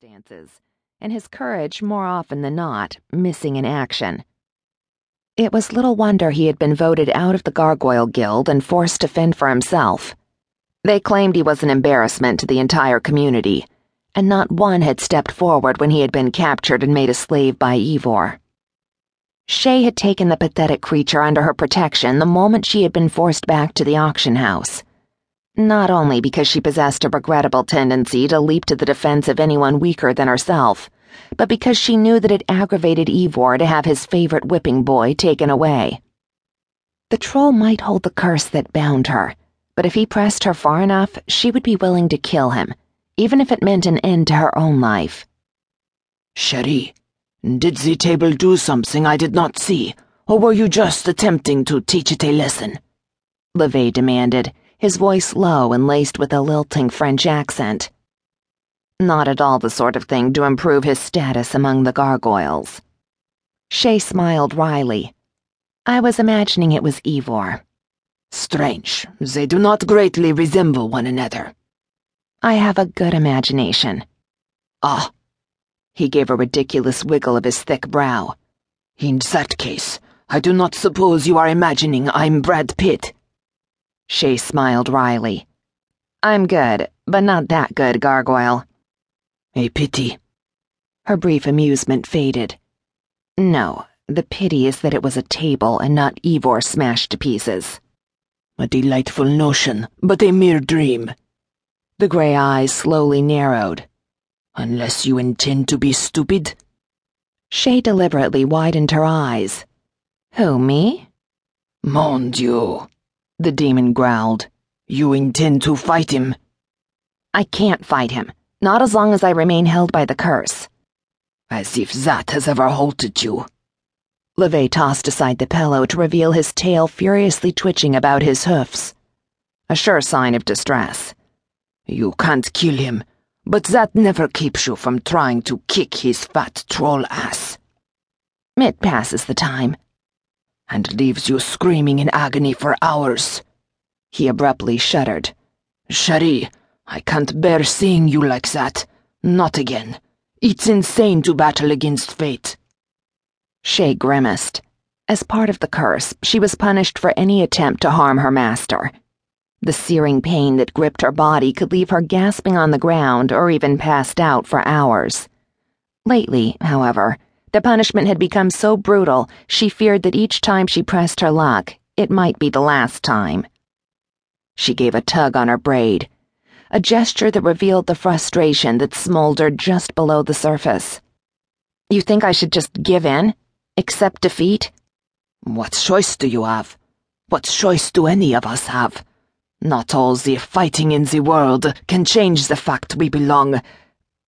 circumstances, and his courage, more often than not, missing in action. It was little wonder he had been voted out of the Gargoyle Guild and forced to fend for himself. They claimed he was an embarrassment to the entire community, and not one had stepped forward when he had been captured and made a slave by Evor. Shay had taken the pathetic creature under her protection the moment she had been forced back to the auction house not only because she possessed a regrettable tendency to leap to the defense of anyone weaker than herself, but because she knew that it aggravated Evor to have his favorite whipping boy taken away. The troll might hold the curse that bound her, but if he pressed her far enough, she would be willing to kill him, even if it meant an end to her own life. Cherie, did the table do something I did not see, or were you just attempting to teach it a lesson? Levet demanded his voice low and laced with a lilting French accent. Not at all the sort of thing to improve his status among the gargoyles. Shay smiled wryly. I was imagining it was Evor. Strange, they do not greatly resemble one another. I have a good imagination. Ah. He gave a ridiculous wiggle of his thick brow. In that case, I do not suppose you are imagining I'm Brad Pitt. Shay smiled wryly. I'm good, but not that good, Gargoyle. A pity. Her brief amusement faded. No, the pity is that it was a table and not Evor smashed to pieces. A delightful notion, but a mere dream. The gray eyes slowly narrowed. Unless you intend to be stupid? Shay deliberately widened her eyes. Who, me? Mon Dieu the demon growled. You intend to fight him? I can't fight him, not as long as I remain held by the curse. As if that has ever halted you. Levet tossed aside the pillow to reveal his tail furiously twitching about his hoofs. A sure sign of distress. You can't kill him, but that never keeps you from trying to kick his fat troll ass. It passes the time and leaves you screaming in agony for hours. He abruptly shuddered. Cherie, I can't bear seeing you like that. Not again. It's insane to battle against fate. Shay grimaced. As part of the curse, she was punished for any attempt to harm her master. The searing pain that gripped her body could leave her gasping on the ground or even passed out for hours. Lately, however, the punishment had become so brutal, she feared that each time she pressed her luck, it might be the last time. She gave a tug on her braid, a gesture that revealed the frustration that smoldered just below the surface. You think I should just give in? Accept defeat? What choice do you have? What choice do any of us have? Not all the fighting in the world can change the fact we belong.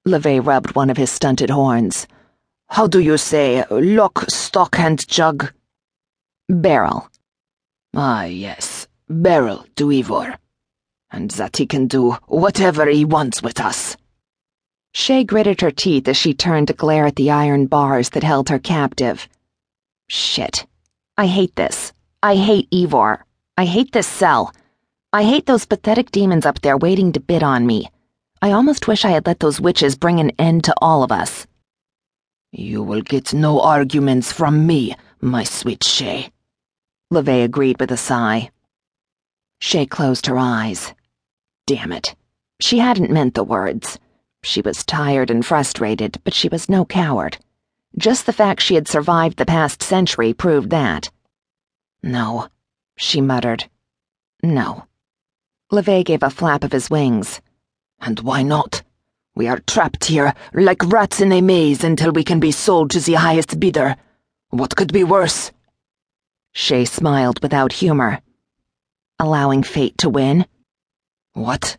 Levet rubbed one of his stunted horns. How do you say, lock, stock, and jug? Barrel. Ah, yes, barrel to Evor. And that he can do whatever he wants with us. Shay gritted her teeth as she turned to glare at the iron bars that held her captive. Shit. I hate this. I hate Evor. I hate this cell. I hate those pathetic demons up there waiting to bid on me. I almost wish I had let those witches bring an end to all of us. You will get no arguments from me, my sweet Shay. Levet agreed with a sigh. Shay closed her eyes. Damn it. She hadn't meant the words. She was tired and frustrated, but she was no coward. Just the fact she had survived the past century proved that. No, she muttered. No. Levet gave a flap of his wings. And why not? We are trapped here, like rats in a maze, until we can be sold to the highest bidder. What could be worse? Shay smiled without humor. Allowing fate to win? What?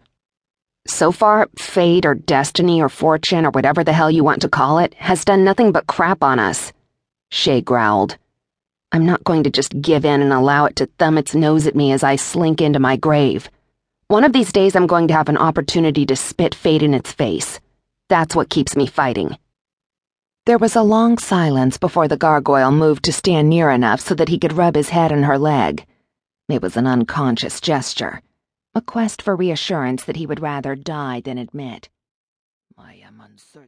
So far, fate or destiny or fortune or whatever the hell you want to call it has done nothing but crap on us. Shay growled. I'm not going to just give in and allow it to thumb its nose at me as I slink into my grave. One of these days, I'm going to have an opportunity to spit fate in its face. That's what keeps me fighting. There was a long silence before the gargoyle moved to stand near enough so that he could rub his head on her leg. It was an unconscious gesture, a quest for reassurance that he would rather die than admit. I am uncertain.